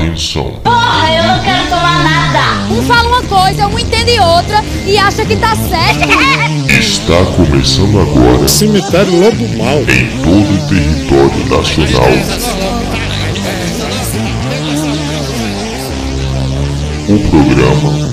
Atenção. Porra, eu não quero tomar nada. Um fala uma coisa, um entende outra e acha que tá certo. Está começando agora Cemitério Lobo Mal. em todo o território nacional. O programa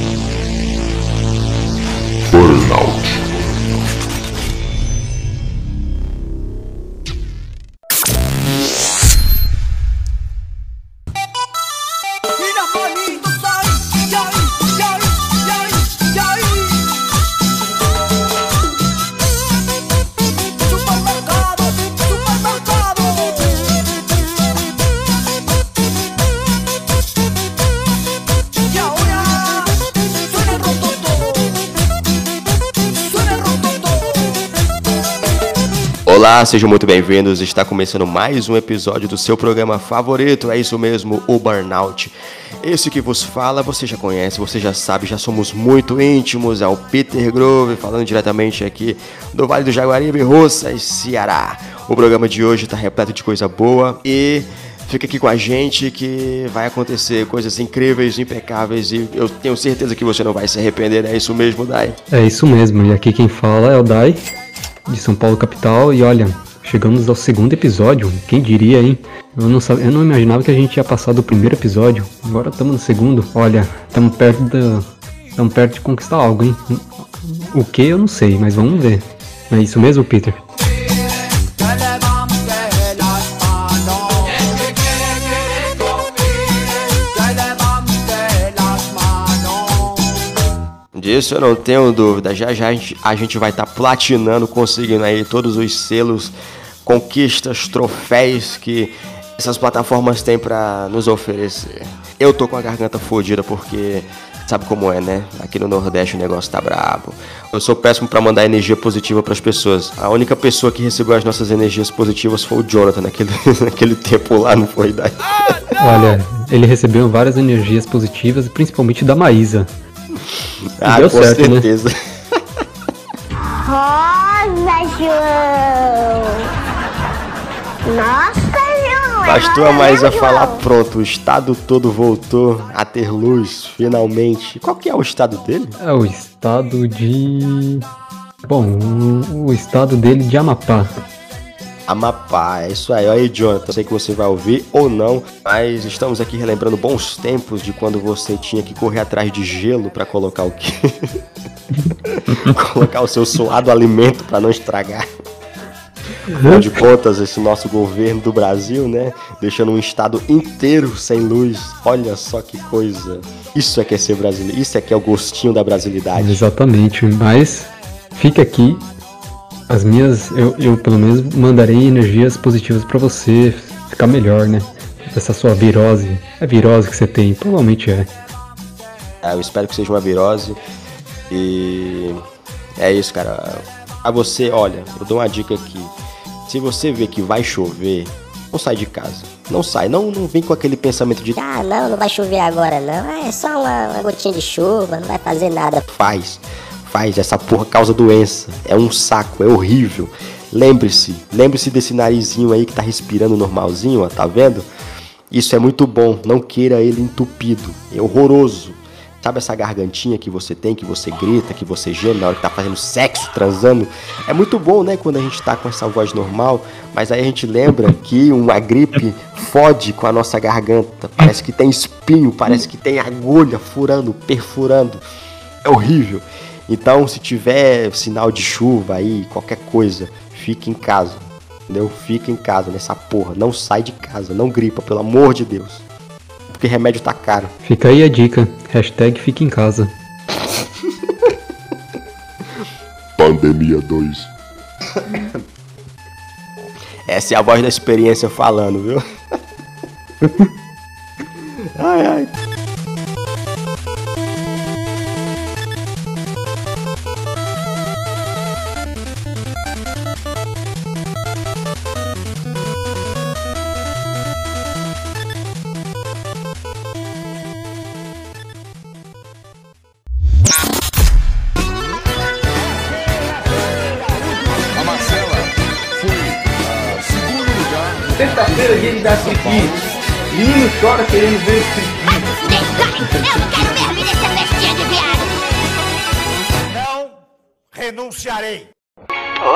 sejam muito bem-vindos. Está começando mais um episódio do seu programa favorito. É isso mesmo, o Burnout. Esse que vos fala, você já conhece, você já sabe, já somos muito íntimos. É o Peter Grove, falando diretamente aqui do Vale do Jaguaribe, Roças, Ceará. O programa de hoje está repleto de coisa boa e fica aqui com a gente que vai acontecer coisas incríveis, impecáveis e eu tenho certeza que você não vai se arrepender. É isso mesmo, Dai? É isso mesmo, e aqui quem fala é o Dai, de São Paulo capital, e olha, chegamos ao segundo episódio, quem diria, hein? Eu não, eu não imaginava que a gente ia passar do primeiro episódio, agora estamos no segundo, olha, estamos perto da... Estamos perto de conquistar algo, hein? O que eu não sei, mas vamos ver. É isso mesmo, Peter? Disso eu não tenho dúvida. Já já a gente, a gente vai estar platinando, conseguindo aí todos os selos, conquistas, troféus que essas plataformas têm pra nos oferecer. Eu tô com a garganta fodida porque sabe como é, né? Aqui no Nordeste o negócio tá brabo. Eu sou péssimo pra mandar energia positiva pras pessoas. A única pessoa que recebeu as nossas energias positivas foi o Jonathan naquele, naquele tempo lá, não foi? Daí? Olha, ele recebeu várias energias positivas, principalmente da Maísa. Ah, deu com certo, né? certeza. Rosa, João. Nossa, João. é Bastou a rosa, Maísa né, falar, pronto, o estado todo voltou a ter luz, finalmente. Qual que é o estado dele? É o estado de. Bom, o, o estado dele de Amapá. Amapá, é isso aí. Aí, Jonathan, sei que você vai ouvir ou não, mas estamos aqui relembrando bons tempos de quando você tinha que correr atrás de gelo pra colocar o quê? colocar o seu suado alimento pra não estragar. Afinal de contas, esse nosso governo do Brasil, né? Deixando um estado inteiro sem luz. Olha só que coisa. Isso é que é ser brasileiro. Isso é que é o gostinho da brasilidade. Exatamente, mas fica aqui as minhas. Eu, eu pelo menos mandarei energias positivas pra você ficar melhor, né? Essa sua virose. É virose que você tem, provavelmente é. Ah, eu espero que seja uma virose. E é isso, cara. A você, olha, eu dou uma dica aqui. Se você vê que vai chover, não sai de casa. Não sai, não, não vem com aquele pensamento de Ah, não, não vai chover agora não. É só uma, uma gotinha de chuva, não vai fazer nada. faz, faz, essa porra causa doença. É um saco, é horrível. Lembre-se, lembre-se desse narizinho aí que tá respirando normalzinho, ó, tá vendo? Isso é muito bom, não queira ele entupido. É horroroso. Sabe essa gargantinha que você tem, que você grita, que você geme na hora que tá fazendo sexo, transando? É muito bom, né, quando a gente tá com essa voz normal, mas aí a gente lembra que uma gripe fode com a nossa garganta. Parece que tem espinho, parece que tem agulha furando, perfurando. É horrível. Então, se tiver sinal de chuva aí, qualquer coisa, fique em casa. Entendeu? Fica em casa nessa porra. Não sai de casa, não gripa, pelo amor de Deus. Porque remédio tá caro. Fica aí a dica. Hashtag fica em casa. Pandemia 2. Essa é a voz da experiência falando, viu? ai, ai.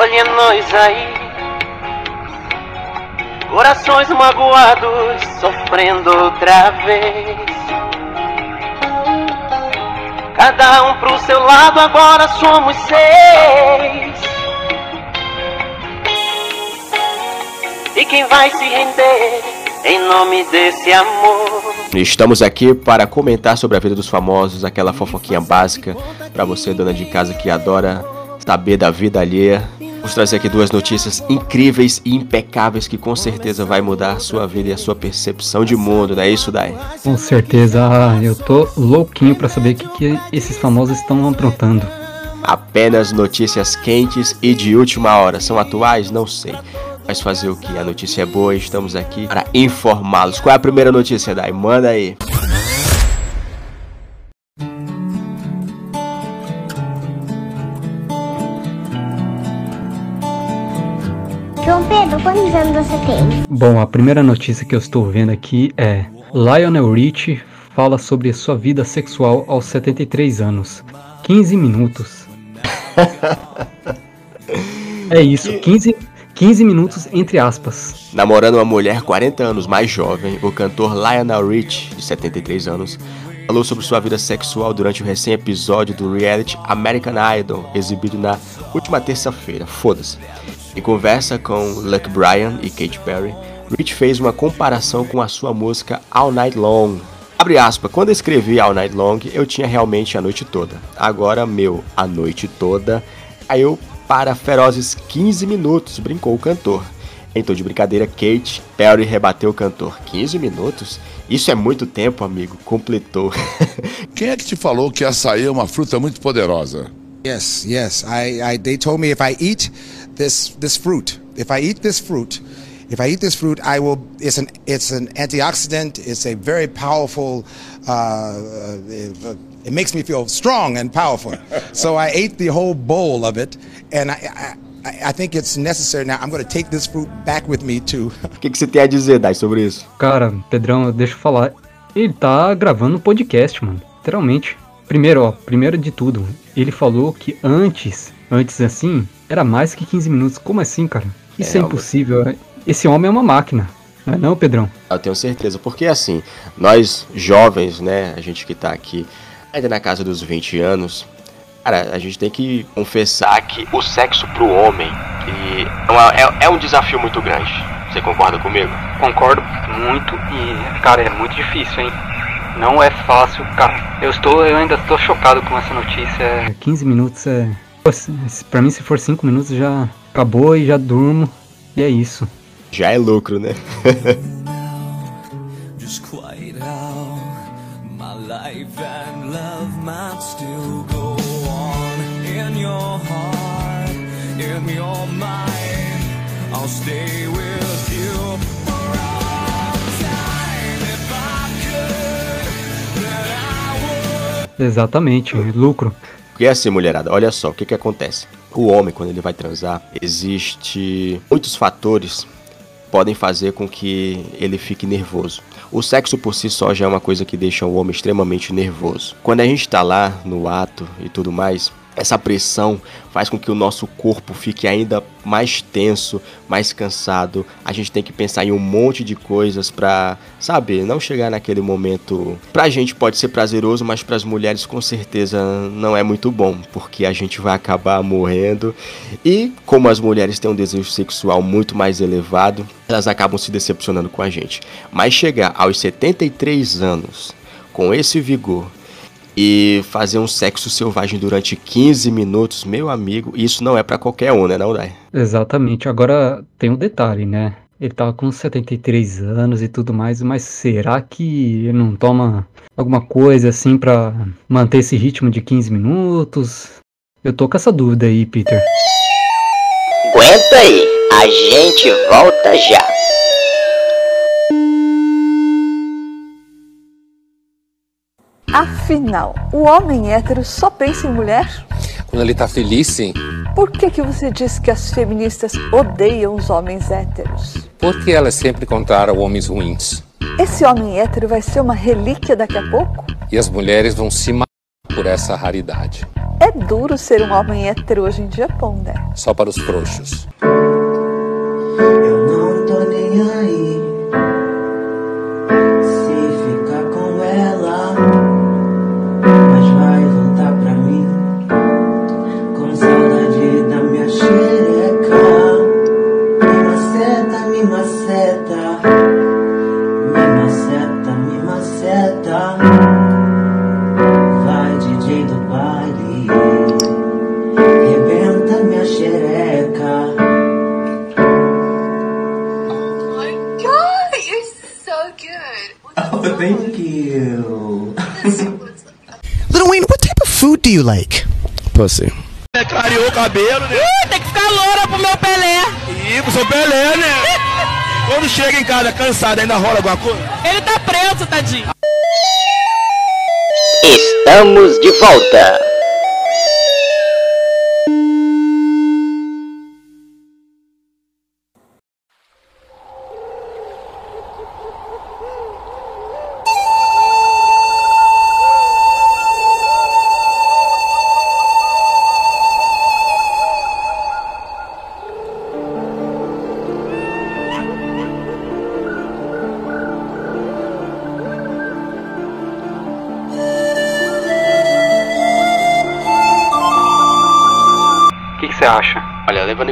Olha nós aí, corações magoados, sofrendo outra vez. Cada um pro seu lado, agora somos seis. E quem vai se render em nome desse amor? Estamos aqui para comentar sobre a vida dos famosos, aquela fofoquinha básica para você, dona de casa que adora saber da vida alheia. Vamos trazer aqui duas notícias incríveis e impecáveis que com certeza vai mudar a sua vida e a sua percepção de mundo, não é isso, Dai? Com certeza, ah, eu tô louquinho pra saber o que, que esses famosos estão aprontando. Apenas notícias quentes e de última hora. São atuais? Não sei. Mas fazer o que? A notícia é boa e estamos aqui para informá-los. Qual é a primeira notícia, Dai? Manda aí. Quantos anos você tem? Bom, a primeira notícia que eu estou vendo aqui é Lionel Richie fala sobre sua vida sexual aos 73 anos. 15 minutos. é isso, 15, 15 minutos entre aspas. Namorando uma mulher 40 anos mais jovem, o cantor Lionel Rich, de 73 anos, falou sobre sua vida sexual durante o recém-episódio do reality American Idol, exibido na última terça-feira. Foda-se. Em conversa com Luke Bryan e Katy Perry, Rich fez uma comparação com a sua música All Night Long. Abre aspas, quando eu escrevi All Night Long, eu tinha realmente a noite toda. Agora, meu, a noite toda, caiu para ferozes 15 minutos, brincou o cantor. Tom de brincadeira, Kate Perry rebateu o cantor. 15 minutos? Isso é muito tempo, amigo, completou. Quem é que te falou que açaí é uma fruta muito poderosa? Yes, yes. I, I they told me if I eat this this fruit, if I eat this fruit, if I eat this fruit, I will. It's an it's an antioxidant. It's a very powerful. Uh, uh, it makes me feel strong and powerful. so I ate the whole bowl of it, and I. I I think it's necessary now. I'm going to take this fruit back with me to O que, que você tem a dizer, Dai, sobre isso? Cara, Pedrão, deixa eu falar. Ele tá gravando um podcast, mano. Literalmente. Primeiro, ó, primeiro de tudo, ele falou que antes, antes assim, era mais que 15 minutos. Como assim, cara? Isso é, É, impossível. Esse homem é uma máquina. Não é não, Pedrão? Eu tenho certeza, porque assim, nós jovens, né, a gente que tá aqui ainda na casa dos 20 anos, cara, a gente tem que confessar que o sexo pro homem e é, é- é um desafio muito grande. Você concorda comigo? Concordo muito e, cara, é muito difícil, hein? Não é fácil, cara. Eu estou, eu ainda estou chocado com essa notícia. É, 15 minutos é. Pra mim, se for 5 minutos, já acabou e já durmo. E é isso. Já é lucro, né? Just quiet how my life and love might still go on in your heart, in your mind. I'll stay with you for all time if I could. Then I would. Exatamente, lucro. Porque assim, mulherada, olha só, o que que acontece? O homem, quando ele vai transar, existe muitos fatores podem fazer com que ele fique nervoso. O sexo por si só já é uma coisa que deixa o homem extremamente nervoso. Quando a gente tá lá no ato e tudo mais, essa pressão faz com que o nosso corpo fique ainda mais tenso, mais cansado. A gente tem que pensar em um monte de coisas pra, sabe, não chegar naquele momento. Pra gente pode ser prazeroso, mas pras mulheres com certeza não é muito bom, porque a gente vai acabar morrendo. E como as mulheres têm um desejo sexual muito mais elevado, elas acabam se decepcionando com a gente. Mas chegar aos 73 anos com esse vigor e fazer um sexo selvagem durante 15 minutos, meu amigo, isso não é pra qualquer um, né, não, Dai? Exatamente. Agora tem um detalhe, né? Ele tava com 73 anos e tudo mais, mas será que ele não toma alguma coisa assim pra manter esse ritmo de 15 minutos? Eu tô com essa dúvida aí, Peter. Aguenta aí, a gente volta já. Afinal, o homem hétero só pensa em mulher? Quando ele tá feliz, sim. Por que, que você diz que as feministas odeiam os homens héteros? Porque elas sempre encontraram homens ruins. Esse homem hétero vai ser uma relíquia daqui a pouco? E as mulheres vão se matar por essa raridade. É duro ser um homem hétero hoje em dia, Pondé. Só para os frouxos. You like? Pussy. É, clareou o cabelo, né? Uh, tem que ficar loura pro meu Pelé. Ih, pro seu Pelé, né? Quando chega em casa cansado, ainda rola alguma coisa? Ele tá preso, tadinho. Estamos de volta.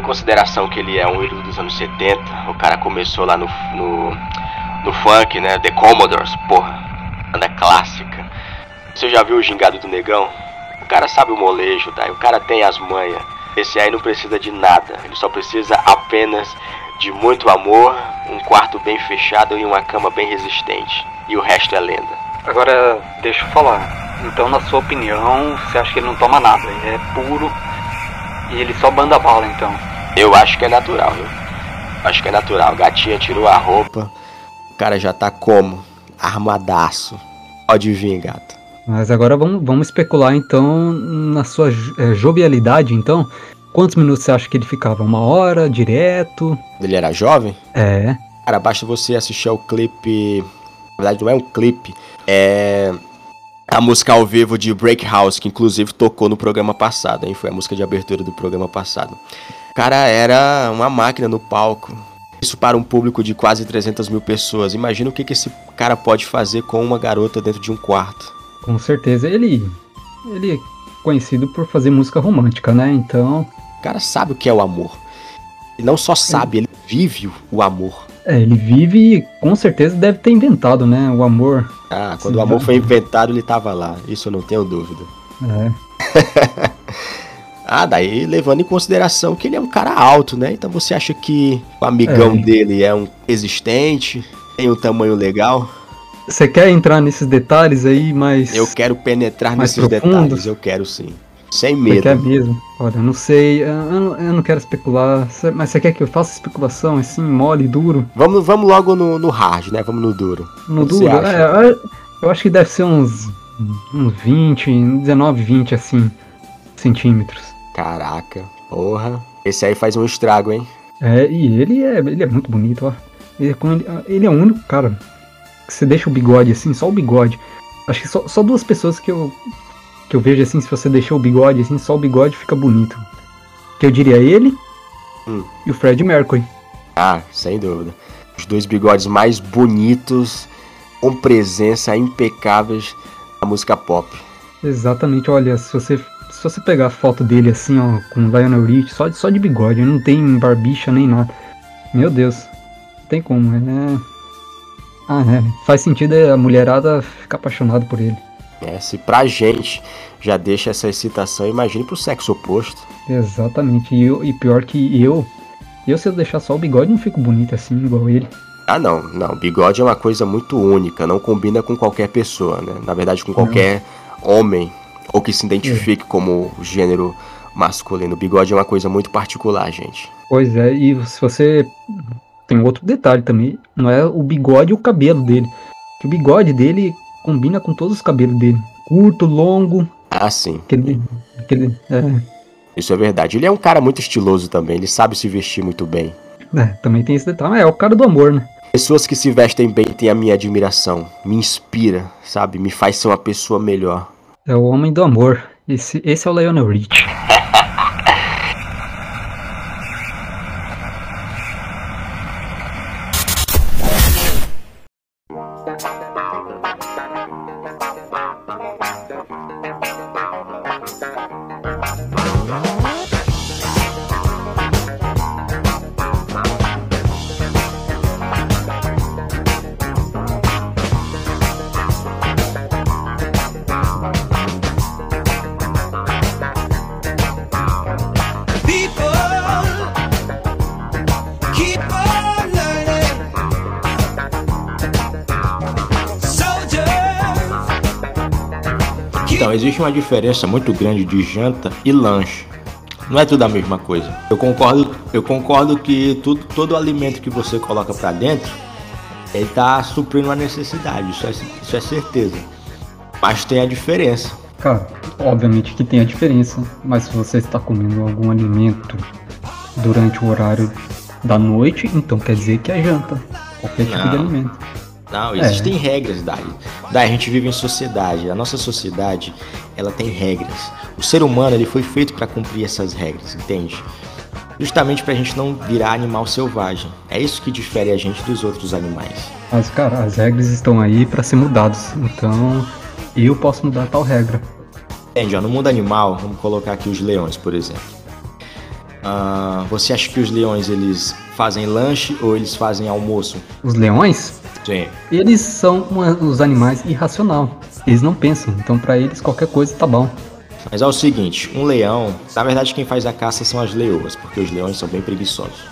Consideração que ele é um ídolo dos anos 70, o cara começou lá no, no, no funk, né? The Commodores, porra, banda clássica. Você já viu o gingado do negão? O cara sabe o molejo, tá? O cara tem as manhas. Esse aí não precisa de nada, ele só precisa apenas de muito amor, um quarto bem fechado e uma cama bem resistente. E o resto é lenda. Agora, deixa eu falar. Então, na sua opinião, você acha que ele não toma nada? Ele é puro e ele só banda bala, então. Eu acho que é natural, viu? Acho que é natural. Gatinha tirou a roupa, o cara já tá como? Armadaço. Pode vir, gato. Mas agora vamos, vamos especular então na sua eh, jovialidade, então. Quantos minutos você acha que ele ficava? Uma hora, direto? Ele era jovem? É. Cara, basta você assistir ao clipe. Na verdade, não é um clipe, é a música ao vivo de Break House, que inclusive tocou no programa passado, hein? Foi a música de abertura do programa passado. O cara era uma máquina no palco. Isso para um público de quase 300 mil pessoas. Imagina o que, que esse cara pode fazer com uma garota dentro de um quarto. Com certeza. Ele. Ele é conhecido por fazer música romântica, né? Então. O cara sabe o que é o amor. E não só sabe, ele vive o amor. É, ele vive e com certeza deve ter inventado, né? O amor. Ah, quando o amor foi inventado, ele tava lá. Isso eu não tenho dúvida. É. Ah, daí levando em consideração que ele é um cara alto, né? Então você acha que o amigão É. dele é um existente, tem um tamanho legal? Você quer entrar nesses detalhes aí, mas. Eu quero penetrar Mais nesses profundos? detalhes, eu quero sim. Sem Você medo. quer mesmo? Olha, eu não sei, eu, eu não- quero especular, mas você quer que eu faça especulação assim, mole, duro? Vamos, vamos logo no, no hard, né? Vamos no duro. No O que você duro? É, eu- acho que deve ser uns, uns 20, 19, 20 assim, centímetros. Caraca, porra. Esse aí faz um estrago, hein? É, e ele é, ele é muito bonito, ó. Ele, é ele é o único cara que você deixa o bigode assim, só o bigode. Acho que só, só duas pessoas que eu, que eu vejo assim, se você deixar o bigode assim, só o bigode fica bonito. Que eu diria ele Hum. e o Fred Mercury. Ah, sem dúvida. Os dois bigodes mais bonitos, com presença impecáveis da música pop. Exatamente, olha, se você, se você pegar a foto dele assim, ó, com o Lionel Rich, só, de- só de bigode, não tem barbicha nem nada. Meu Deus, não tem como, é... Ah, é, faz sentido a mulherada ficar apaixonada por ele. É, se pra gente já deixa essa excitação, imagine pro sexo oposto. Exatamente, e, eu, e pior que eu, eu se eu deixar só o bigode não fico bonito assim, igual ele. Ah, não, não. Bigode é uma coisa muito única, não combina com qualquer pessoa, né? Na verdade, com qualquer homem ou que se identifique como gênero masculino. Bigode é uma coisa muito particular, gente. Pois é, e se você. Tem outro detalhe também, não é o bigode e o cabelo dele. Que o bigode dele combina com todos os cabelos dele. Curto, longo, Ah, sim. aquele. aquele é, Isso é verdade. Ele é um cara muito estiloso também, ele sabe se vestir muito bem. é, também tem esse detalhe. É, é o cara do amor, né? Pessoas que se vestem bem têm a minha admiração. Me inspira, sabe? Me faz ser uma pessoa melhor. É o homem do amor. Esse, esse é o Lionel Rich. Então, existe uma diferença muito grande de janta e lanche. Não é tudo a mesma coisa. Eu concordo, eu concordo que tudo, todo alimento que você coloca pra dentro, ele tá suprindo uma necessidade, isso é, isso é certeza. Mas tem a diferença. Cara, obviamente que tem a diferença, mas se você está comendo algum alimento durante o horário da noite, então quer dizer que é janta. Qualquer tipo de Não. alimento. Não, É. existem regras, Dai. Dai, a gente vive em sociedade. A nossa sociedade, ela tem regras. O ser humano, ele foi feito para cumprir essas regras, entende? Justamente pra gente não virar animal selvagem. É isso que difere a gente dos outros animais. Mas, cara, as regras estão aí para ser mudadas. Então, eu posso mudar tal regra. Entende? Ó, no mundo animal, vamos colocar aqui os leões, por exemplo. Ah, você acha que os leões, eles fazem lanche ou eles fazem almoço? Os leões, Sim. eles são uma- os animais irracional. Eles não pensam, então para eles qualquer coisa tá bom. Mas é o seguinte, um leão, na verdade quem faz a caça são as leoas, porque os leões são bem preguiçosos.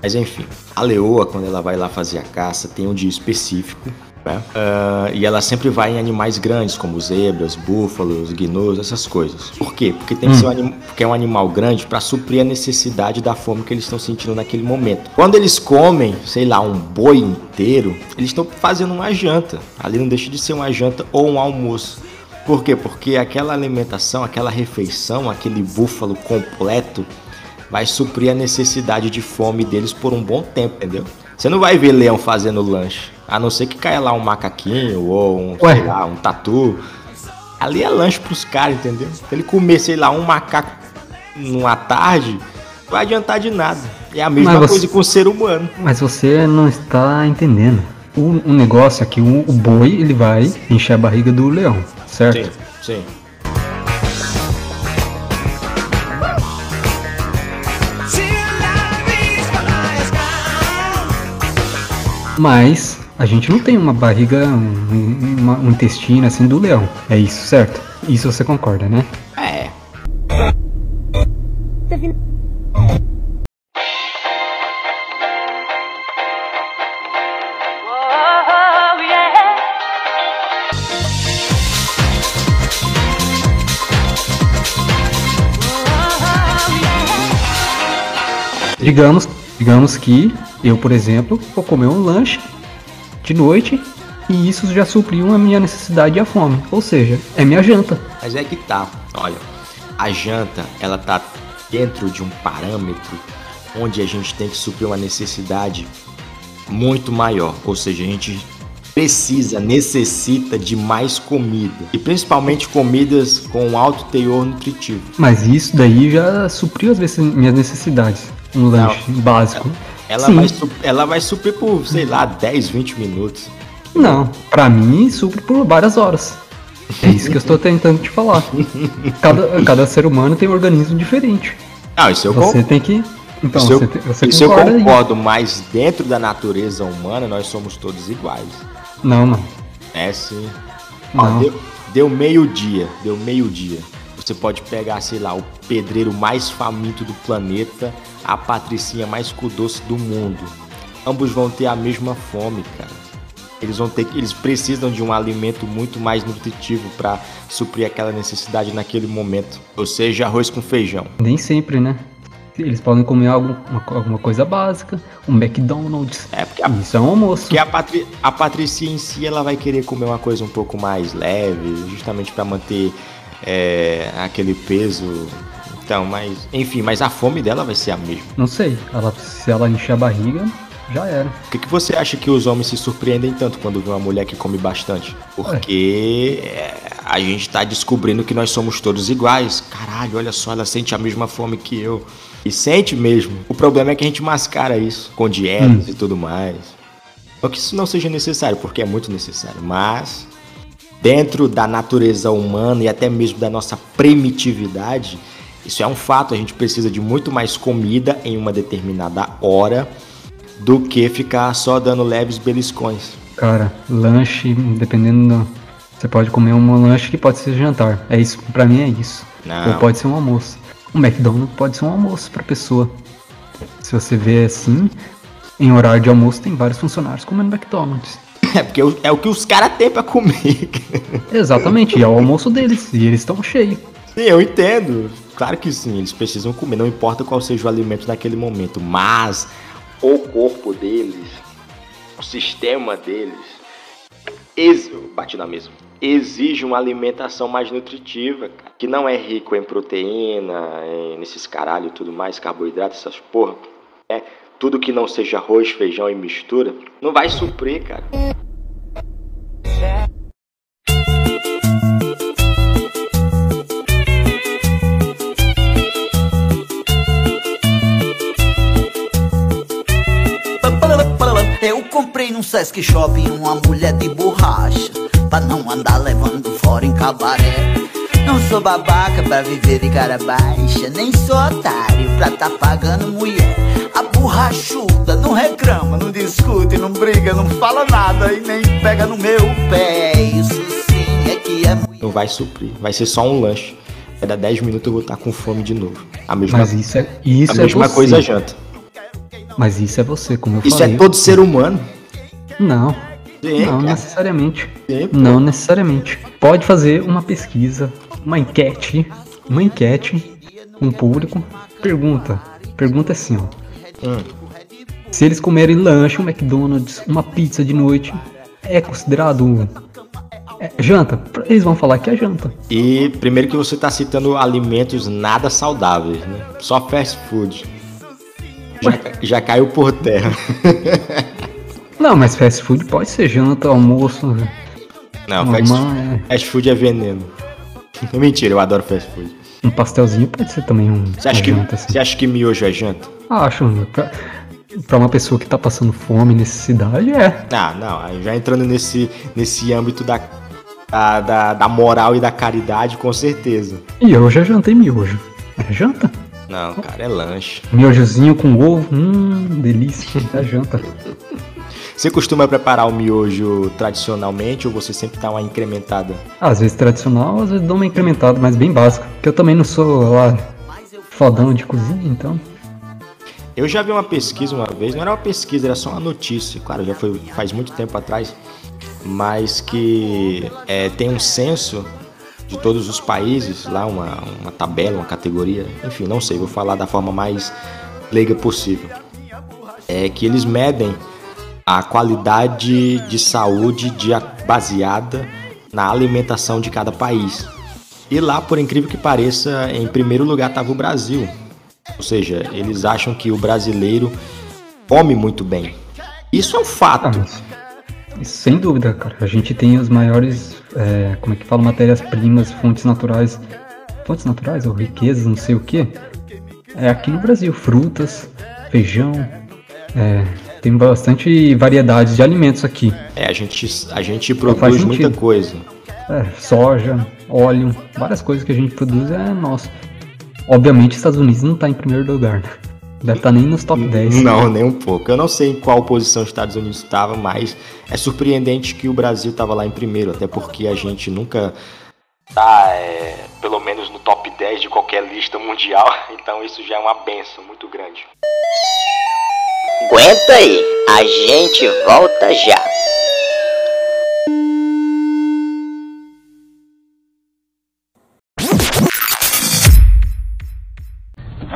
Mas enfim, a leoa, quando ela vai lá fazer a caça, tem um dia específico, né? Ah, e ela sempre vai em animais grandes, como zebras, búfalos, gnus, essas coisas. Por quê? Porque tem que Hum. ser um, anim- porque é um animal grande para suprir a necessidade da fome que eles estão sentindo naquele momento. Quando eles comem, sei lá, um boi inteiro, eles estão fazendo uma janta. Ali não deixa de ser uma janta ou um almoço. Por quê? Porque aquela alimentação, aquela refeição, aquele búfalo completo vai suprir a necessidade de fome deles por um bom tempo, entendeu? Você não vai ver leão fazendo lanche, a não ser que caia lá um macaquinho ou um, Ué. sei lá, um tatu. Ali é lanche pros caras, entendeu? Se ele comer, sei lá, um macaco numa tarde, não vai adiantar de nada. É a mesma você- coisa com o ser humano. Mas você não está entendendo. O, o negócio é que o, o boi ele vai encher a barriga do leão, certo? Sim, sim. Mas a gente não tem uma barriga, um, uma- um intestino assim do leão. É isso, certo? Isso você concorda, né? É. Digamos, digamos que eu, por exemplo, vou comer um lanche de noite e isso já supriu a minha necessidade e a fome. Ou seja, é minha janta. Mas é que tá, olha, a janta, ela tá dentro de um parâmetro onde a gente tem que suprir uma necessidade muito maior, ou seja, a gente precisa, necessita de mais comida, e principalmente comidas com alto teor nutritivo. Mas isso daí já supriu as minhas necessidades. Um lanche básico. Ela Sim. vai, ela vai suprir por, sei lá, 10, 20 minutos. Não, pra mim supre por várias horas. É isso que eu estou tentando te falar. Cada, cada ser humano tem um organismo diferente. Não, isso eu Você tem que. Então, isso eu, você, te- você isso eu concorda aí. concordo, mas dentro da natureza humana nós somos todos iguais. Não, mano. É sim. Ó, deu, deu meio-dia, deu meio-dia. Você pode pegar, sei lá, o pedreiro mais faminto do planeta, a patricinha mais com doce do mundo. Ambos vão ter a mesma fome, cara. Eles vão ter, eles precisam de um alimento muito mais nutritivo para suprir aquela necessidade naquele momento. Ou seja, arroz com feijão. Nem sempre, né? Eles podem comer algo, uma co- alguma coisa básica, um McDonald's. É, porque a, Isso é um almoço. porque a, patri, a patricinha em si, ela vai querer comer uma coisa um pouco mais leve, justamente para manter é, aquele peso. Então, mas enfim, mas a fome dela vai ser a mesma. Não sei. Ela, se ela encher a barriga, já era. Por que, que você acha que os homens se surpreendem tanto quando vê uma mulher que come bastante? Porque é, a gente tá descobrindo que nós somos todos iguais. Caralho, olha só, ela sente a mesma fome que eu. E sente mesmo. O problema é que a gente mascara isso com dietas e tudo mais. Não que isso não seja necessário, porque é muito necessário. Mas dentro da natureza humana e até mesmo da nossa primitividade, isso é um fato. A gente precisa de muito mais comida em uma determinada hora do que ficar só dando leves beliscões. Cara, lanche, dependendo do... Você pode comer um lanche que pode ser jantar. É isso, pra mim é isso. Não. Ou pode ser um almoço. Um McDonald's pode ser um almoço pra pessoa. Se você vê assim, em horário de almoço tem vários funcionários comendo McDonald's. É porque é o que os caras têm pra comer. Exatamente, e é o almoço deles, e eles estão cheios. Sim, eu entendo. Claro que sim, eles precisam comer, não importa qual seja o alimento naquele momento, mas o corpo deles, o sistema deles, ex... bate na mesa, exige uma alimentação mais nutritiva, cara, que não é rico em proteína, em, nesses caralho e tudo mais, carboidrato, essas porra. É, tudo que não seja arroz, feijão e mistura, não vai suprir, cara. Comprei num Sesc Shopping uma mulher de borracha Pra não andar levando fora em cabaré Não sou babaca pra viver de cara baixa Nem sou otário pra tá pagando mulher A borrachuda não reclama, não discute, não briga, não fala nada E nem pega no meu pé Isso sim é que é Não vai suprir, vai ser só um lanche. Vai dar 10 minutos eu vou estar com fome de novo. A mesma, Mas isso é, isso a é mesma coisa janta. Mas isso é você, como eu Isso falei. é todo ser humano. Não. Sim, não cara. necessariamente. Sim, não necessariamente. Pode fazer uma pesquisa, uma enquete, uma enquete com o público. Pergunta. Pergunta assim, ó. Hum. Se eles comerem lanche, um McDonald's, uma pizza de noite, é considerado é, janta? Eles vão falar que é janta. E primeiro que você está citando alimentos nada saudáveis, né? Só fast food. Já, já caiu por terra. Não, mas fast food pode ser janta, almoço. Não, Uma- fast, fast food é veneno. Mentira, eu adoro fast food. Um pastelzinho pode ser também um Você acha, que, janta, assim. você acha que miojo é janta? Acho, né? pra, pra uma pessoa que tá passando fome, necessidade, é. Ah, não, já entrando nesse, nesse âmbito da, da, da, da moral e da caridade, com certeza. E eu já jantei miojo. É janta? Não, cara, é lanche. Miojozinho com ovo, hum, delícia, é janta. Você costuma preparar o miojo tradicionalmente ou você sempre dá uma incrementada? Às vezes tradicional, às vezes dou uma incrementada, mas bem básica. Porque eu também não sou lá fodão de cozinha, então. Eu já vi uma pesquisa uma vez, não era uma pesquisa, era só uma notícia, claro, já foi faz muito tempo atrás, mas que é, tem um censo de todos os países, lá uma, uma tabela, uma categoria, enfim, não sei, vou falar da forma mais leiga possível. É que eles medem a qualidade de saúde de, baseada na alimentação de cada país. E lá, por incrível que pareça, em primeiro lugar estava o Brasil. Ou seja, eles acham que o brasileiro come muito bem. Isso é um fato. Sem dúvida, cara. A gente tem as maiores, é, como é que fala, matérias-primas, fontes naturais. Fontes naturais ou riquezas, não sei o que. É aqui no Brasil. Frutas, feijão. É, tem bastante variedade de alimentos aqui. É, a gente, a gente produz muita coisa. É, soja, óleo, várias coisas que a gente produz é nosso. Obviamente, Estados Unidos não tá em primeiro lugar. né? Deve estar nem nos top 10. Não, nem um pouco. Eu não sei em qual posição os Estados Unidos estava, mas é surpreendente que o Brasil estava lá em primeiro, até porque a gente nunca tá, é, pelo menos no top 10 de qualquer lista mundial, então isso já é uma benção muito grande. Aguenta aí, a gente volta já.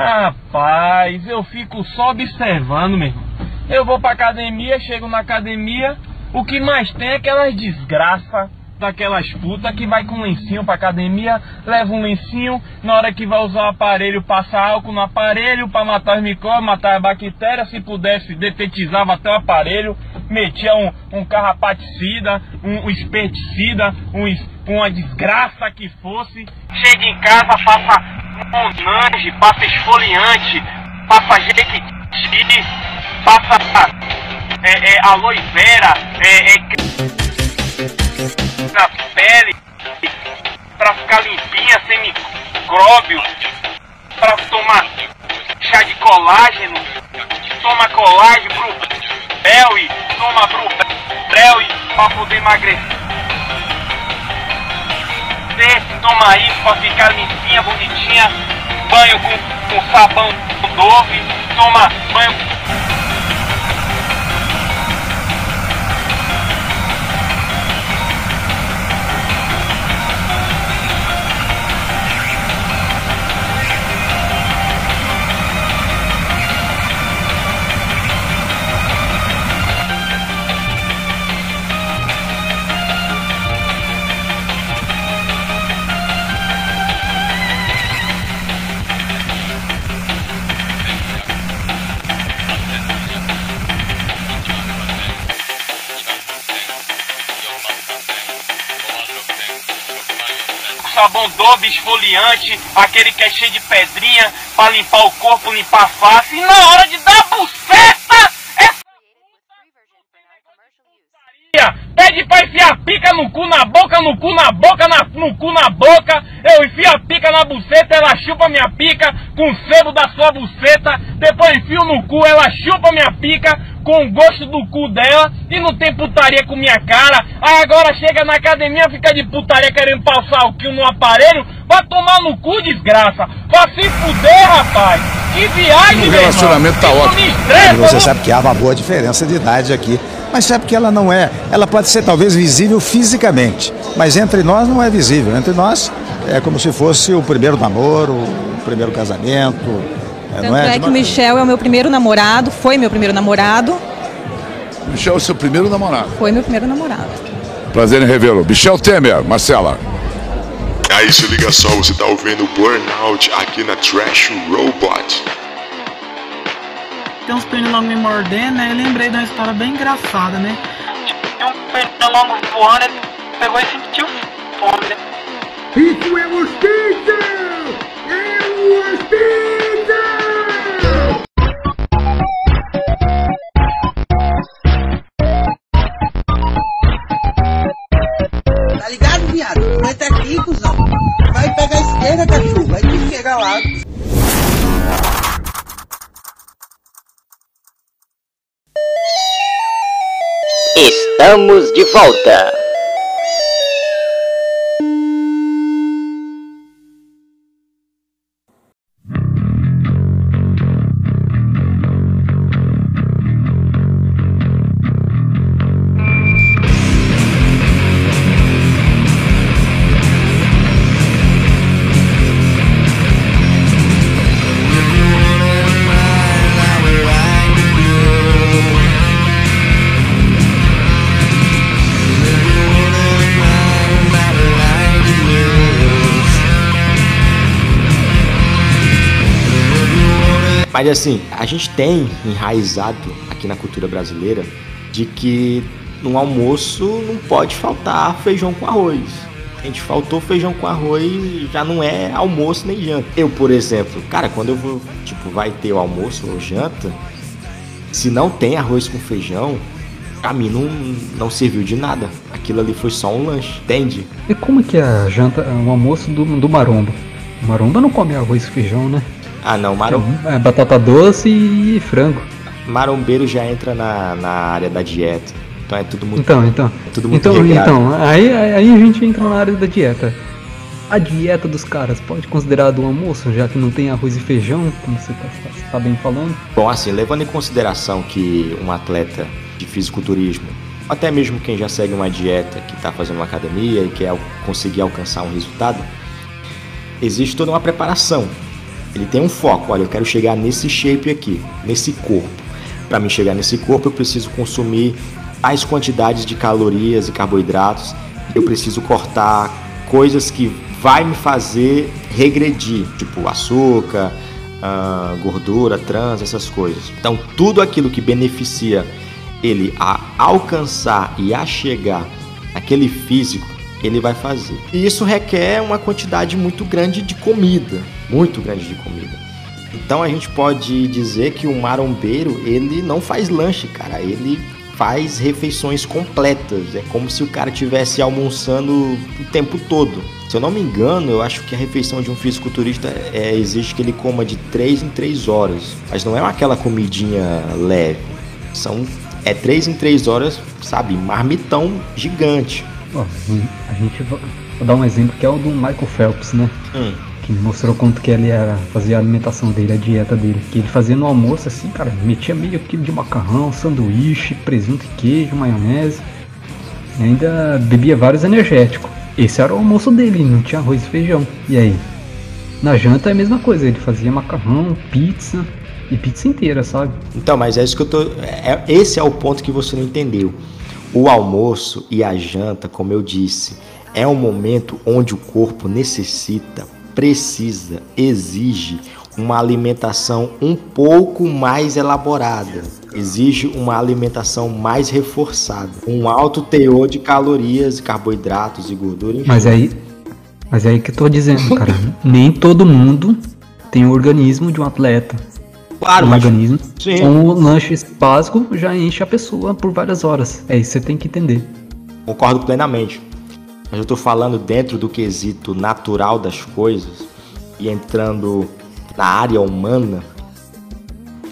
Rapaz, eu fico só observando, meu irmão. Eu vou pra academia, chego na academia, o que mais tem é aquelas desgraça, daquelas putas que vai com lencinho pra academia, leva um lencinho, na hora que vai usar o aparelho, passa álcool no aparelho pra matar os micróbios, matar as bactérias, se pudesse, detetizava até o aparelho, metia um, um carrapaticida, um, um esperticida, um, uma desgraça que fosse. Chega em casa, passa monange, passa esfoliante, passa jequiti, passa é, é, aloe vera, é, é, na pele, pra ficar limpinha, sem micróbio, pra tomar chá de colágeno, toma colágeno, e toma e pra poder emagrecer. Toma isso pra ficar limpinha, bonitinha, banho com, com sabão Dove, toma banho sabão Dove esfoliante, aquele que é cheio de pedrinha, pra limpar o corpo, limpar a face. E na hora de dar buceta, essa putaria. Pede pra enfiar pica no cu, na boca, no cu, na boca, na- no cu, na boca. Eu enfio a pica na buceta, ela chupa minha pica com o sebo da sua buceta. Depois enfio no cu, ela chupa minha pica com o gosto do cu dela. E não tem putaria com minha cara. Aí agora chega na academia, fica de putaria querendo passar o quilo no aparelho. Vai tomar no cu, desgraça. Vai se fuder, rapaz. Que viagem, O relacionamento tá. Isso ótimo. estressa, E você sabe que há uma boa diferença de idade aqui. Mas sabe que ela não é. Ela pode ser talvez visível fisicamente. Mas entre nós não é visível. Entre nós é como se fosse o primeiro namoro, o primeiro casamento. é, Tanto não é, é? que o Michel é o meu primeiro namorado, foi meu primeiro namorado, Michel é o seu primeiro namorado. foi meu primeiro namorado. Prazer em revê-lo. Michel Temer, Marcela. Aí se liga só, você tá ouvindo Burnout aqui na Trash Robot. Tem uns pernilongos me mordendo, né? Eu lembrei de uma história bem engraçada, né? Tinha um pernilongo voando, ele pegou e sentiu fome, né? Isso é mosquito! É mosquito! Tá ligado, viado? Vai tá aqui, cuzão. Vai pegar a esquerda, cachorro. Vai que chega lá. Estamos de volta. Mas assim, a gente tem enraizado aqui na cultura brasileira de que no almoço não pode faltar feijão com arroz. A gente faltou feijão com arroz já não é almoço nem janta. Eu, por exemplo, cara, quando eu vou, tipo, vai ter o almoço ou janta, se não tem arroz com feijão, pra mim não, não serviu de nada. Aquilo ali foi só um lanche, entende? E como que é a janta, o almoço do, do maromba? O maromba não come arroz e feijão, né? Ah não, marom... É batata doce e frango. marombeiro já entra na, na área da dieta. Então é tudo muito. Então, então. é tudo muito então, regrado. então aí, aí a gente entra na área da dieta. A dieta dos caras pode considerar do almoço, já que não tem arroz e feijão, como você tá, tá bem falando? Bom, assim, levando em consideração que um atleta de fisiculturismo, até mesmo quem já segue uma dieta, que está fazendo uma academia e quer conseguir alcançar um resultado, existe toda uma preparação. Ele tem um foco, olha, eu quero chegar nesse shape aqui, nesse corpo. Para mim chegar nesse corpo, eu preciso consumir tais quantidades de calorias e carboidratos eu preciso cortar coisas que vai me fazer regredir, tipo açúcar, ah, gordura, trans, essas coisas. Então, tudo aquilo que beneficia ele a alcançar e a chegar naquele físico, ele vai fazer. E isso requer uma quantidade muito grande de comida, muito grande de comida. Então a gente pode dizer que o marombeiro, ele não faz lanche, cara, ele faz refeições completas. É como se o cara tivesse almoçando o tempo todo. Se eu não me engano, eu acho que a refeição de um fisiculturista é, exige que ele coma de 3 em 3 horas. Mas não é aquela comidinha leve. São é 3 em 3 horas, sabe, marmitão gigante. Ó, a gente va- vou dar um exemplo que é o do Michael Phelps, né? Hum. Que mostrou quanto que ele era, fazia a alimentação dele, a dieta dele. Que ele fazia no almoço assim, cara, metia meio quilo de macarrão, sanduíche, presunto e queijo, maionese. E ainda bebia vários energéticos. Esse era o almoço dele, não tinha arroz e feijão. E aí? Na janta é a mesma coisa, ele fazia macarrão, pizza e pizza inteira, sabe? Então, mas é isso que eu tô. é- esse é o ponto que você não entendeu. O almoço e a janta, como eu disse, é um momento onde o corpo necessita, precisa, exige uma alimentação um pouco mais elaborada. Exige uma alimentação mais reforçada. Um alto teor de calorias, carboidratos e gordura. enfim. Mas aí. Mas é aí que eu tô dizendo, cara. nem todo mundo tem o organismo de um atleta. Claro, um mas- organismo. Sim. O lanche básico já enche a pessoa por várias horas. É isso que você tem que entender. Concordo plenamente. Mas eu tô falando dentro do quesito natural das coisas e entrando na área humana.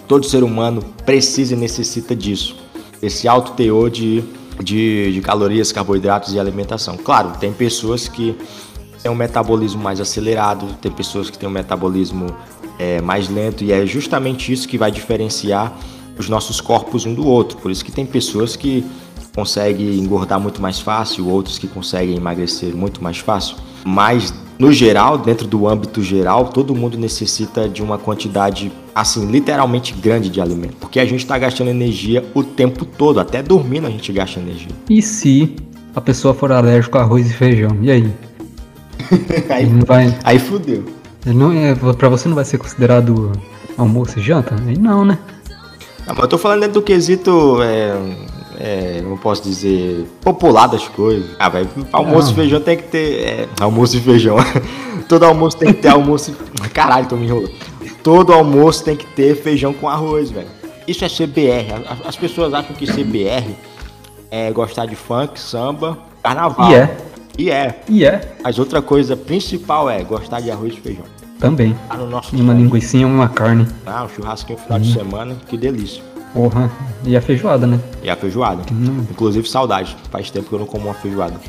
Todo ser humano precisa e necessita disso. Esse alto teor de, de, de calorias, carboidratos e alimentação. Claro, tem pessoas que têm um metabolismo mais acelerado, tem pessoas que têm um metabolismo é, mais lento e é justamente isso que vai diferenciar os nossos corpos um do outro. Por isso que tem pessoas que conseguem engordar muito mais fácil, outros que conseguem emagrecer muito mais fácil. Mas no geral, dentro do âmbito geral, todo mundo necessita de uma quantidade assim literalmente grande de alimento, porque a gente está gastando energia o tempo todo, até dormindo a gente gasta energia. E se a pessoa for alérgica a arroz e feijão? E aí? aí, não vai. aí fudeu. Não é, pra você não vai ser considerado almoço e janta? Aí não, né? Ah, mas eu tô falando dentro do quesito, é, é, eu posso dizer, popular das coisas. Ah, velho, almoço Não. e feijão tem que ter. é, almoço e feijão. Todo almoço tem que ter almoço. e- Caralho, tô me enrolando. Todo almoço tem que ter feijão com arroz, velho. Isso é CBR. As, as pessoas acham que CBR é gostar de funk, samba, carnaval. E é. E é. E é. Mas outra coisa principal é gostar de arroz e feijão. Também. Tá no nosso E uma linguicinha, uma carne. Ah, um churrasquinho no final de Hum. semana, que delícia. Porra. E a feijoada, né? E a feijoada. Inclusive, saudade. Faz tempo que eu não como uma feijoada.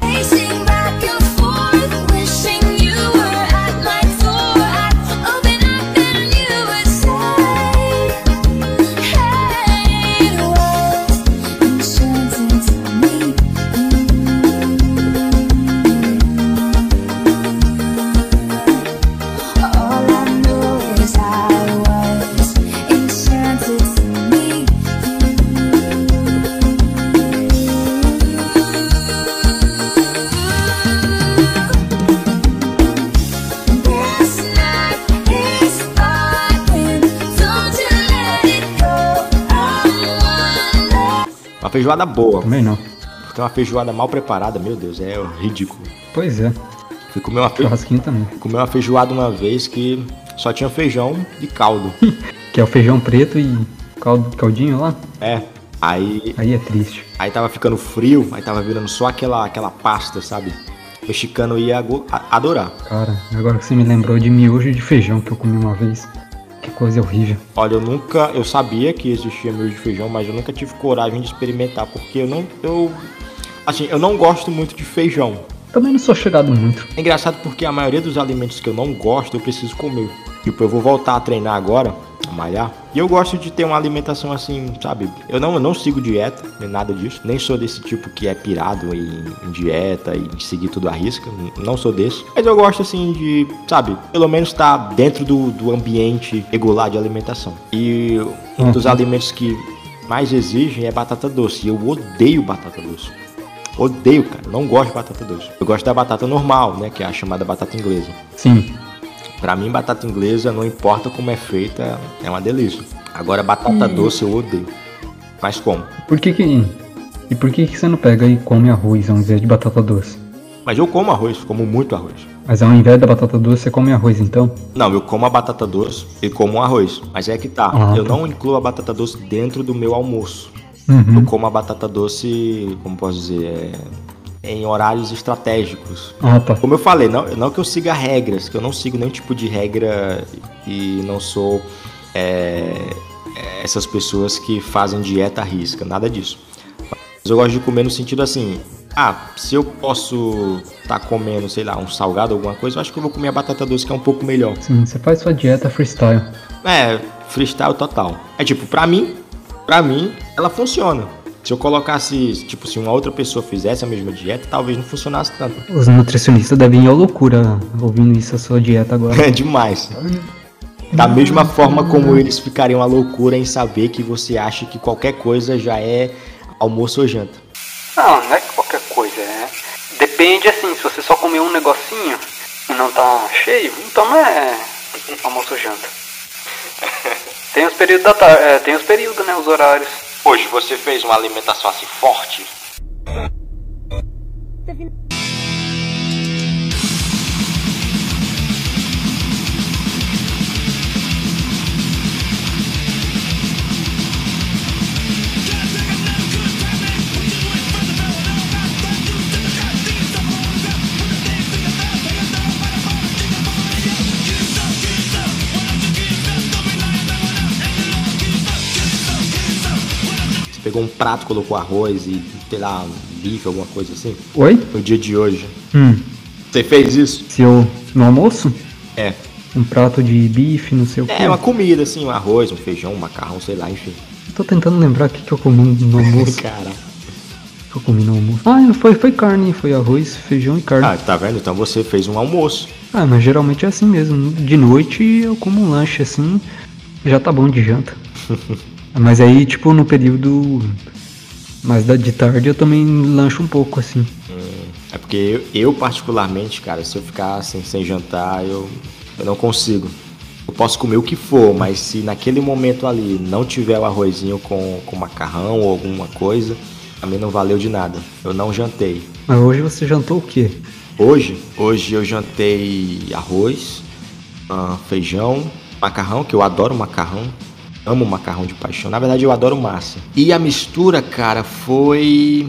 Feijoada boa. Também não. Porque uma feijoada mal preparada, meu Deus, é ridículo. Pois é. Fui comer uma, fe... Churrasquinho também. Comer uma feijoada uma vez que só tinha feijão e caldo. Que é o feijão preto e caldo, caldinho lá. é. Aí. Aí é triste. Aí tava ficando frio, aí tava virando só aquela, aquela pasta, sabe? O mexicano ia adorar. Cara, agora que você me lembrou de miojo de feijão que eu comi uma vez. Coisa horrível. Olha, eu nunca. Eu sabia que existia miojo de feijão, mas eu nunca tive coragem de experimentar, porque eu não. Eu. Assim, eu não gosto muito de feijão. Também não sou chegado muito. É engraçado porque a maioria dos alimentos que eu não gosto, eu preciso comer. Tipo, eu vou voltar a treinar agora, a malhar. E eu gosto de ter uma alimentação assim, sabe? Eu não, eu não sigo dieta, nem nada disso. Nem sou desse tipo que é pirado em, em dieta e em seguir tudo à risca. Não sou desse. Mas eu gosto assim de, sabe? Pelo menos estar dentro do, do ambiente regular de alimentação. E um dos Uhum. alimentos que mais exigem é batata doce. E eu odeio batata doce. Odeio, cara. Não gosto de batata doce. Eu gosto da batata normal, né? Que é a chamada batata inglesa. Sim. Pra mim, batata inglesa, não importa como é feita, é uma delícia. Agora, batata E- doce eu odeio. Mas como? Por que que. E por que que você não pega e come arroz ao invés de batata doce? Mas eu como arroz, como muito arroz. Mas ao invés da batata doce, você come arroz então? Não, eu como a batata doce e como o arroz. Mas é que tá. Ah, eu tá. não incluo a batata doce dentro do meu almoço. Uhum. Eu como a batata doce, como posso dizer, é, em horários estratégicos. Ah, tá. Como eu falei, não, não que eu siga regras, que eu não sigo nenhum tipo de regra e não sou é, essas pessoas que fazem dieta à risca, nada disso. Mas eu gosto de comer no sentido assim, ah, se eu posso estar comendo, sei lá, um salgado, alguma coisa, eu acho que eu vou comer a batata doce que é um pouco melhor. Sim, você faz sua dieta freestyle. É, freestyle total. É tipo, pra mim, pra mim, ela funciona. Se eu colocasse, tipo, se uma outra pessoa fizesse a mesma dieta, talvez não funcionasse tanto. Os nutricionistas devem ir à loucura ouvindo isso, a sua dieta agora. É demais. Da mesma forma como eles ficariam à loucura em saber que você acha que qualquer coisa já é almoço ou janta. Não, não é qualquer coisa, é. Depende assim, se você só comer um negocinho e não tá cheio, então não é almoço ou janta. Tem os períodos da tarde, é, tem os períodos, né, os horários. Hoje você fez uma alimentação assim forte? Pegou um prato, colocou arroz e, sei lá, um bife, alguma coisa assim? Oi? No dia de hoje. Hum. Você fez isso? Se eu. No almoço? É. Um prato de bife, não sei o quê. É, uma comida, assim, um arroz, um feijão, um macarrão, sei lá, enfim. Tô tentando lembrar o que, que eu comi no almoço. Cara. O que eu comi no almoço? Ah, foi, foi carne, foi arroz, feijão e carne. Ah, tá vendo? Então você fez um almoço. Ah, mas geralmente é assim mesmo. De noite eu como um lanche assim, já tá bom de janta. mas aí, tipo, no período mais da de tarde eu também lancho um pouco assim. É porque eu, eu, particularmente, cara, se eu ficar assim, sem jantar, eu, eu não consigo. Eu posso comer o que for, mas se naquele momento ali não tiver o arrozinho com, com macarrão ou alguma coisa, a mim não valeu de nada. Eu não jantei. Mas hoje você jantou o quê? Hoje, hoje eu jantei arroz, ah, feijão, macarrão, que eu adoro macarrão. Amo macarrão de paixão. Na verdade, eu adoro massa. E a mistura, cara, foi.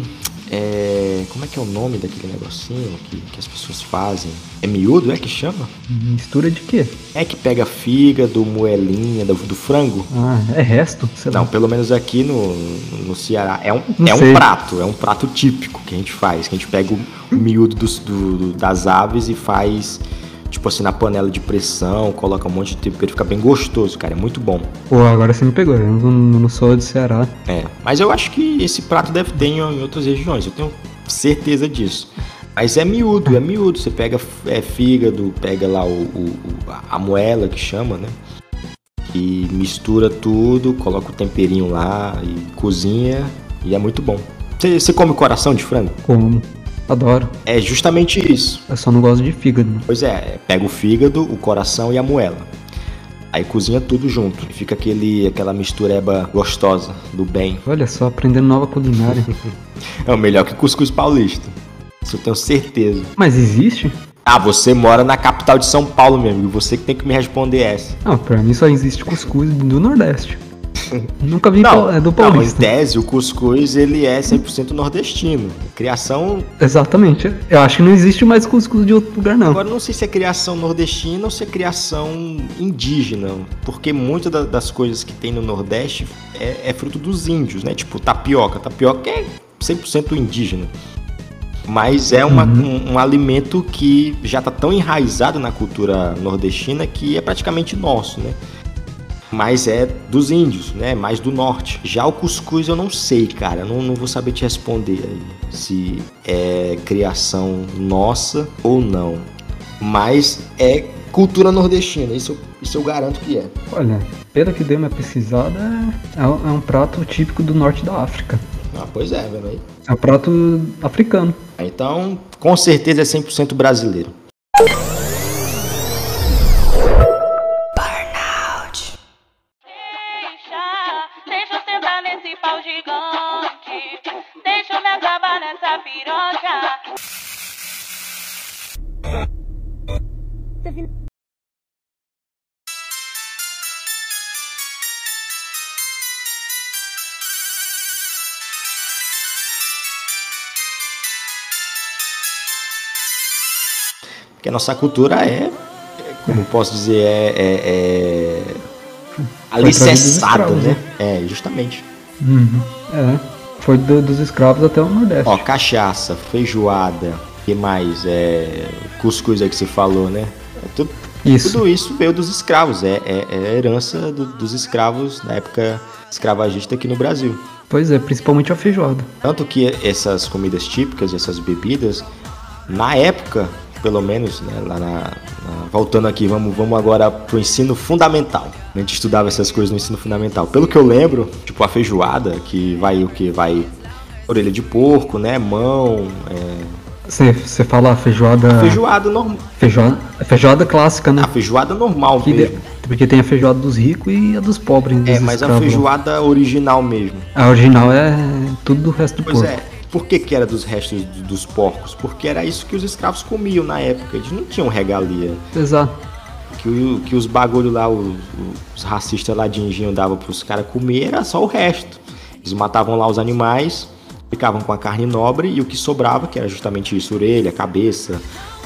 é, como é que é o nome daquele negocinho que, que as pessoas fazem? É miúdo, é que chama? Mistura de quê? É que pega fígado, moelinha do, do frango. Ah, é resto? Sei lá. Não, pelo menos aqui no, no Ceará. É um, Não é um prato, é um prato típico que a gente faz. Que a gente pega o, o miúdo dos- do- do- das aves e faz, tipo assim, na panela de pressão, coloca um monte de tempero, fica bem gostoso, cara. É muito bom. Pô, agora você me pegou. Eu não, não sou de Ceará. É, mas eu acho que esse prato deve ter em, em outras regiões, eu tenho certeza disso. Mas é miúdo, é miúdo. Você pega é, fígado, pega lá o, o- o- a moela que chama, né? E mistura tudo, coloca o temperinho lá e cozinha e é muito bom. Você, você come coração de frango? Como? Adoro. É justamente isso. Eu só não gosto de fígado. né? Pois é, pega o fígado, o coração e a moela. Aí cozinha tudo junto. E fica aquele, aquela mistureba gostosa, do bem. Olha só, aprendendo nova culinária. É o melhor que cuscuz paulista. Isso eu tenho certeza. Mas existe? Ah, você mora na capital de São Paulo, meu amigo. Você que tem que me responder essa. Não, pra mim só existe cuscuz do Nordeste. Nunca vi Não, é do não, em Paulista. tese, o cuscuz ele é 100% nordestino. Criação. Exatamente. Eu acho que não existe mais cuscuz de outro lugar, não. Agora, não sei se é criação nordestina ou se é criação indígena. Porque muitas da- das coisas que tem no Nordeste é, é fruto dos índios, né? Tipo tapioca. Tapioca é 100% indígena. Mas é uma- um, um alimento que já está tão enraizado na cultura nordestina que é praticamente nosso, né? Mas é dos índios, né? Mais do norte. Já o cuscuz eu não sei, cara. Não, não vou saber te responder aí. Se é criação nossa ou não. Mas é cultura nordestina. Isso, eu- isso eu garanto que é. Olha, pelo que dei uma pesquisada, é, é um prato típico do norte da África. Ah, pois é, aí. É um prato africano. Então, com certeza é 100% brasileiro. Porque a nossa cultura é, é, como posso dizer, é, é, é alicerçada, escravos, né? É, justamente. Uhum. É. Foi do- dos escravos até o Nordeste. Ó, cachaça, feijoada, que mais? É, cuscuz aí que você falou, né? Tudo, Isso. tudo isso veio dos escravos, é, é, é herança do- dos escravos na época escravagista aqui no Brasil. Pois é, principalmente a feijoada. Tanto que essas comidas típicas, essas bebidas, na época, pelo menos, né, lá na, na- voltando aqui, vamos, vamos agora pro ensino fundamental. A gente estudava essas coisas no ensino fundamental. Pelo que eu lembro, tipo a feijoada, que vai o que vai orelha de porco, né, mão, é, Você fala feijoada. feijoada normal, Feijoada, feijoada clássica, né? a feijoada normal Que mesmo. de- Porque tem a feijoada dos ricos e a dos pobres. Dos É, mas a escravos. feijoada original mesmo. A original é tudo do resto do Pois porco. é. Por que, que era dos restos do- dos porcos? Porque era isso que os escravos comiam na época. Eles não tinham regalia. Exato. Que, que os bagulho lá, os, os racistas lá de engenho davam pros caras comer, era só o resto. Eles matavam lá os animais, ficavam com a carne nobre e o que sobrava, que era justamente isso, orelha, cabeça,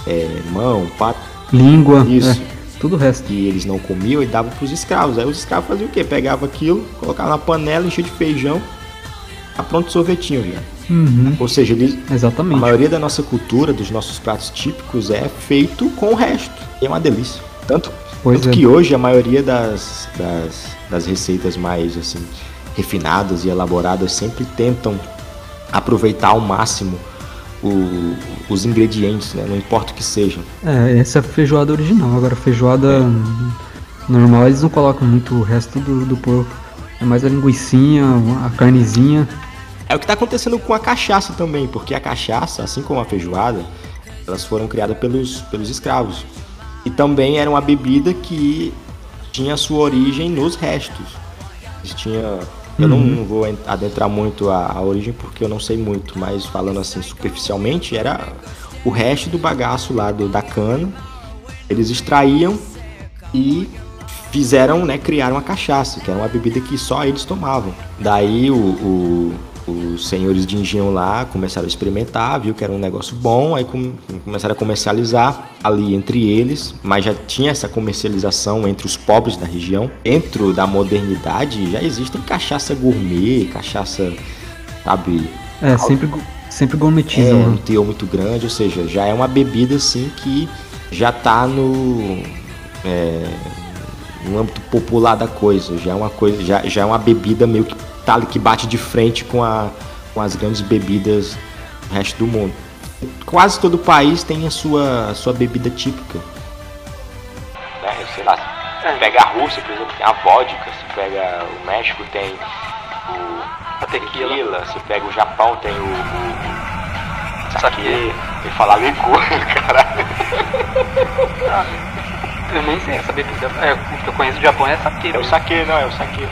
é, mão, pato. Língua. Isso. é, tudo o resto. E eles não comiam e davam pros escravos. Aí os escravos faziam o quê? Pegavam aquilo, colocavam na panela, enchia de feijão, tá pronto o sorvetinho já. Uhum. Ou seja, eles, a Exatamente. maioria da nossa cultura, dos nossos pratos típicos, é feito com o resto. E é uma delícia. Tanto, tanto é. que hoje a maioria das, das, das receitas mais assim refinadas e elaboradas sempre tentam aproveitar ao máximo o- os ingredientes, né? não importa o que sejam. É, essa é a feijoada original. Agora, a feijoada normal, eles não colocam muito o resto do, do porco. É mais a linguiçinha, a carnezinha. É o que está acontecendo com a cachaça também, porque a cachaça, assim como a feijoada, elas foram criadas pelos, pelos escravos. E também era uma bebida que tinha sua origem nos restos. Tinha, eu não, Uhum. não vou en- adentrar muito a, a origem porque eu não sei muito, mas falando assim superficialmente, era o resto do bagaço lá do, da cana. Eles extraíam e fizeram, né, criaram a cachaça, que era uma bebida que só eles tomavam. Daí o, o- os senhores de engenho lá começaram a experimentar, viu que era um negócio bom, aí com- começaram a comercializar ali entre eles, mas já tinha essa comercialização entre os pobres da região. Dentro da modernidade já existem cachaça gourmet, cachaça, sabe, É, sempre, sempre é, gourmetizam. um né? teor muito grande, ou seja, já é uma bebida assim que já tá no, é, no âmbito popular da coisa, já é uma coisa, já, já é uma bebida meio que tá que bate de frente com, a, com as grandes bebidas do resto do mundo. Quase todo país tem a sua, a sua bebida típica. Né, sei lá, É. pega a Rússia, por exemplo, tem a vodka, se pega o México tem o a tequila, se pega o Japão tem o, o saque, e falar licor, caralho. Eu nem sei essa bebida. É, o que eu conheço do Japão é saque. É o saque, não, é o saque.